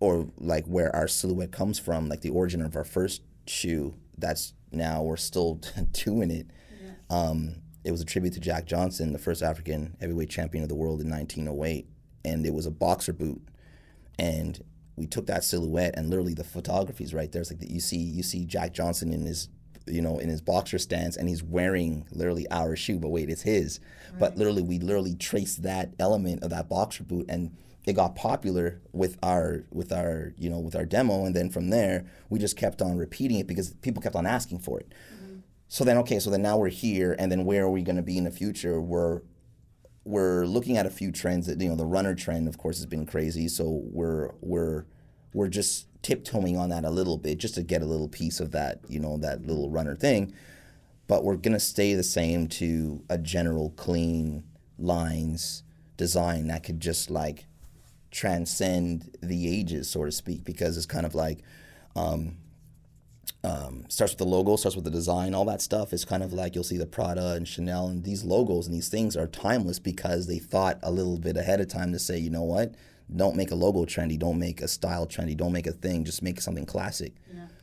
B: or like where our silhouette comes from like the origin of our first shoe that's now we're still doing it. Um, it was a tribute to jack johnson the first african heavyweight champion of the world in 1908 and it was a boxer boot. And we took that silhouette and literally the photography is right there. It's like that you see you see Jack Johnson in his you know in his boxer stance and he's wearing literally our shoe, but wait, it's his. But literally we literally traced that element of that boxer boot and it got popular with our with our you know with our demo and then from there we just kept on repeating it because people kept on asking for it. Mm-hmm. So then okay, so then now we're here and then where are we going to be in the future? We're we're looking at a few trends that you know the runner trend of course has been crazy so we're we're we're just tiptoeing on that a little bit just to get a little piece of that you know that little runner thing. But we're going to stay the same to a general clean lines design that could just like transcend the ages so to speak because it's kind of like um, um, starts with the logo, starts with the design, all that stuff. Is kind of like you'll see the Prada and Chanel and these logos and these things are timeless because they thought a little bit ahead of time to say, you know what, don't make a logo trendy, don't make a style trendy, don't make a thing, just make something classic.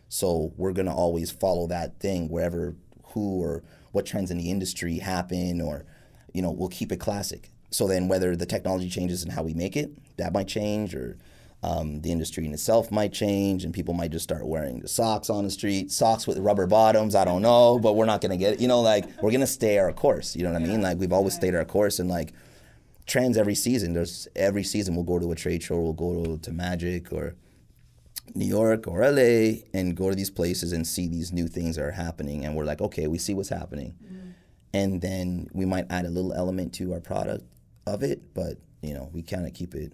B: So we're gonna always follow that thing wherever who or what trends in the industry happen or you know we'll keep it classic. So then whether the technology changes and how we make it, that might change or um, the industry in itself might change, and people might just start wearing the socks on the street, socks with rubber bottoms. I don't know, but we're not gonna get it. You know, like we're gonna stay our course. You know what I mean? Like we've always stayed our course, and like trends every season. There's every season we'll go to a trade show, we'll go to, Magic or New York or LA, and go to these places and see these new things that are happening, and we're like, okay, we see what's happening, and then we might add a little element to our product of it, but you know, we kind of keep it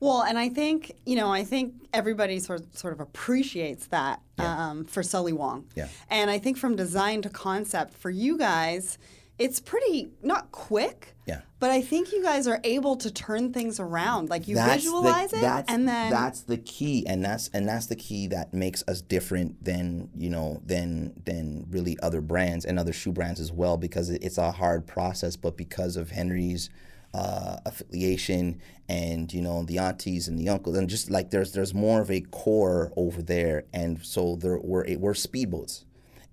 A: Well, and I think you know, I think everybody sort sort of appreciates that um, for Sully Wong.
B: Yeah.
A: And I think from design to concept for you guys, it's pretty not quick.
B: Yeah.
A: But I think you guys are able to turn things around. Like you
B: That's
A: visualize
B: the,
A: it, and then
B: that's the key, and that's and that's the key that makes us different than you know than than really other brands and other shoe brands as well because it's a hard process. But because of Henry's uh, affiliation and you know the aunties and the uncles and just like there's there's more of a core over there, and so there we're we're speedboats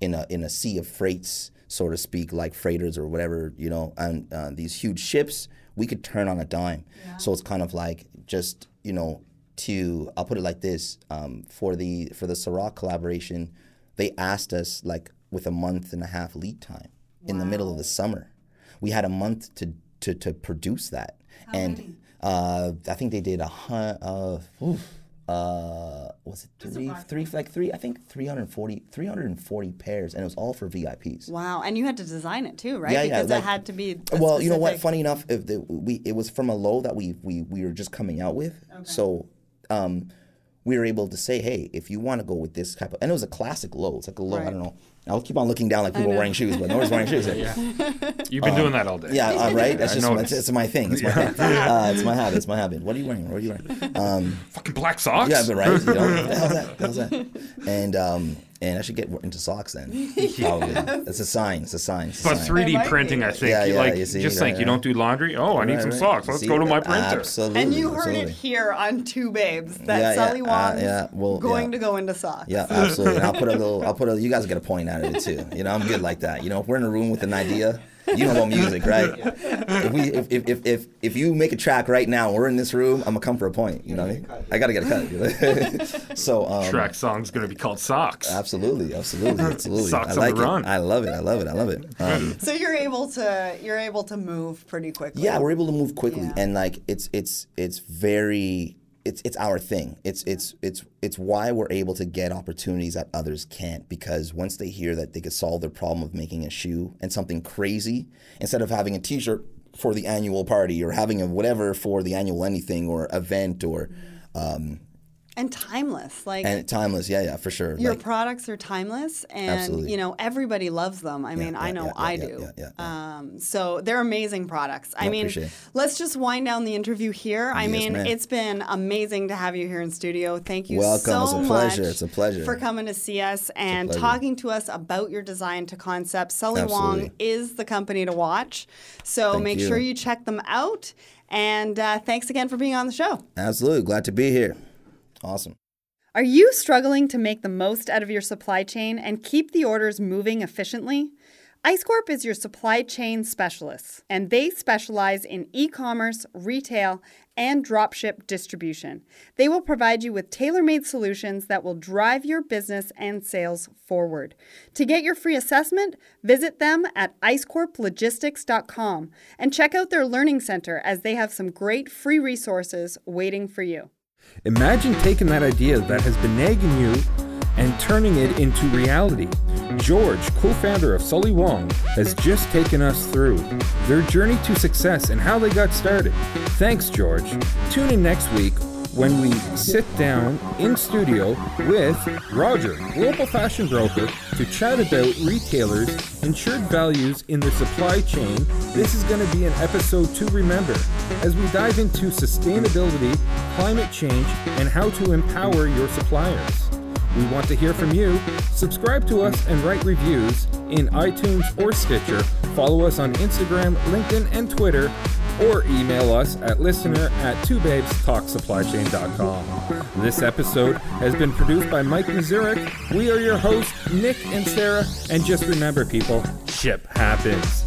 B: in a in a sea of freights, so to speak, like freighters or whatever, you know, and uh, these huge ships we could turn on a dime. So it's kind of like just you know to I'll put it like this um, for the for the Ciroc collaboration, they asked us like with a month and a half lead time in the middle of the summer. We had a month to to, to produce that, and uh, I think they did a hun- uh, oof, uh, was it three three like three I think 340 340 pairs, and it was all for VIPs.
A: wow, and you had to design it too, right?
B: Yeah, yeah, like-
A: it had to be.
B: Well, you know what? Funny enough, if the, we it was from a low that we we we were just coming out with. So, um, we were able to say, hey, if you want to go with this type of, and it was a classic low. It's like a low. I don't know. I'll keep on looking down like people wearing shoes, but nobody's wearing shoes.
D: Yeah. You've been doing that all day.
B: Yeah, uh, right. That's just my, it's my thing. It's my thing. Uh, it's my habit. It's my habit. What are you wearing? What are you wearing? Um,
D: Fucking black socks.
B: yeah, but right. You know, what the hell's that? What the hell's that? And um, and I should get into socks then. Probably. It's a sign. It's a sign. It's a
D: But
B: sign.
D: 3D printing. I think.
B: Yeah,
D: you
B: yeah,
D: like
B: you see,
D: just
B: right,
D: think you don't do laundry. Oh, I need
B: Right,
D: some
B: right.
D: socks. Let's
B: See,
D: go to my printer.
B: Absolutely.
A: And you heard
B: absolutely.
A: it here on Two Babes that
B: Yeah, yeah,
A: Sully
B: uh, yeah, well,
A: going
B: yeah.
A: to go into socks.
B: Yeah, absolutely. And I'll put a little. I'll put a. You guys get a point out of it too. You know, I'm good like that. You know, if we're in a room with an idea, you know about music, right? If we, if, if, if, if, if you make a track right now, we're in this room, I'm gonna come for a point. You know what I mean? I gotta get a cut. You so, um,
D: Track song's going to be called Socks.
B: absolutely, absolutely, absolutely.
D: Socks
B: I
D: on
B: like
D: the
B: it.
D: run.
B: I love it. I love it. I love it. Um,
A: So you're able to you're able to move pretty quickly.
B: yeah we're able to move quickly
A: Yeah.
B: and like it's it's it's very it's it's our thing. It's it's it's it's why we're able to get opportunities that others can't because once they hear that they could solve their problem of making a shoe and something crazy instead of having a t-shirt for the annual party or having a whatever for the annual anything or event or um
A: and timeless. Like
B: and timeless yeah yeah for sure
A: your
B: like,
A: products are timeless, and
B: Absolutely.
A: you know everybody loves them. I mean, I know
B: yeah,
A: I
B: yeah,
A: do.
B: yeah, yeah,
A: Um, so they're amazing products. I
B: Yeah,
A: mean, let's just wind down the interview here. I
B: Yes,
A: mean, it's been amazing to have you here in studio. Thank you
B: Welcome.
A: so
B: It's a pleasure.
A: much
B: It's a pleasure.
A: for coming to see us and talking to us about your design to concept. Sully Wong is the company to watch. So
B: Thank
A: make
B: you.
A: sure you check them out. And uh, thanks again for being on the show.
B: absolutely glad to be here awesome
A: Are you struggling to make the most out of your supply chain and keep the orders moving efficiently? IceCorp is your supply chain specialists, and they specialize in e commerce, retail, and dropship distribution. They will provide you with tailor made solutions that will drive your business and sales forward. To get your free assessment, visit them at icecorplogistics.com and check out their learning center as they have some great free resources waiting for you.
C: Imagine taking that idea that has been nagging you and turning it into reality. George, co founder of Sully Wong, has just taken us through their journey to success and how they got started. Thanks, George. Tune in next week when we sit down in studio with Roger, global fashion broker, to chat about retailers' insured values in the supply chain. This is going to be an episode to remember as we dive into sustainability, climate change, and how to empower your suppliers. We want to hear from you. Subscribe to us and write reviews in iTunes or Stitcher. Follow us on Instagram, LinkedIn, and Twitter, or email us at listener at twobabestalksupplychain.com. This episode has been produced by Mike Mazurik. We are your hosts, Nick and Sarah. And just remember, people, ship happens.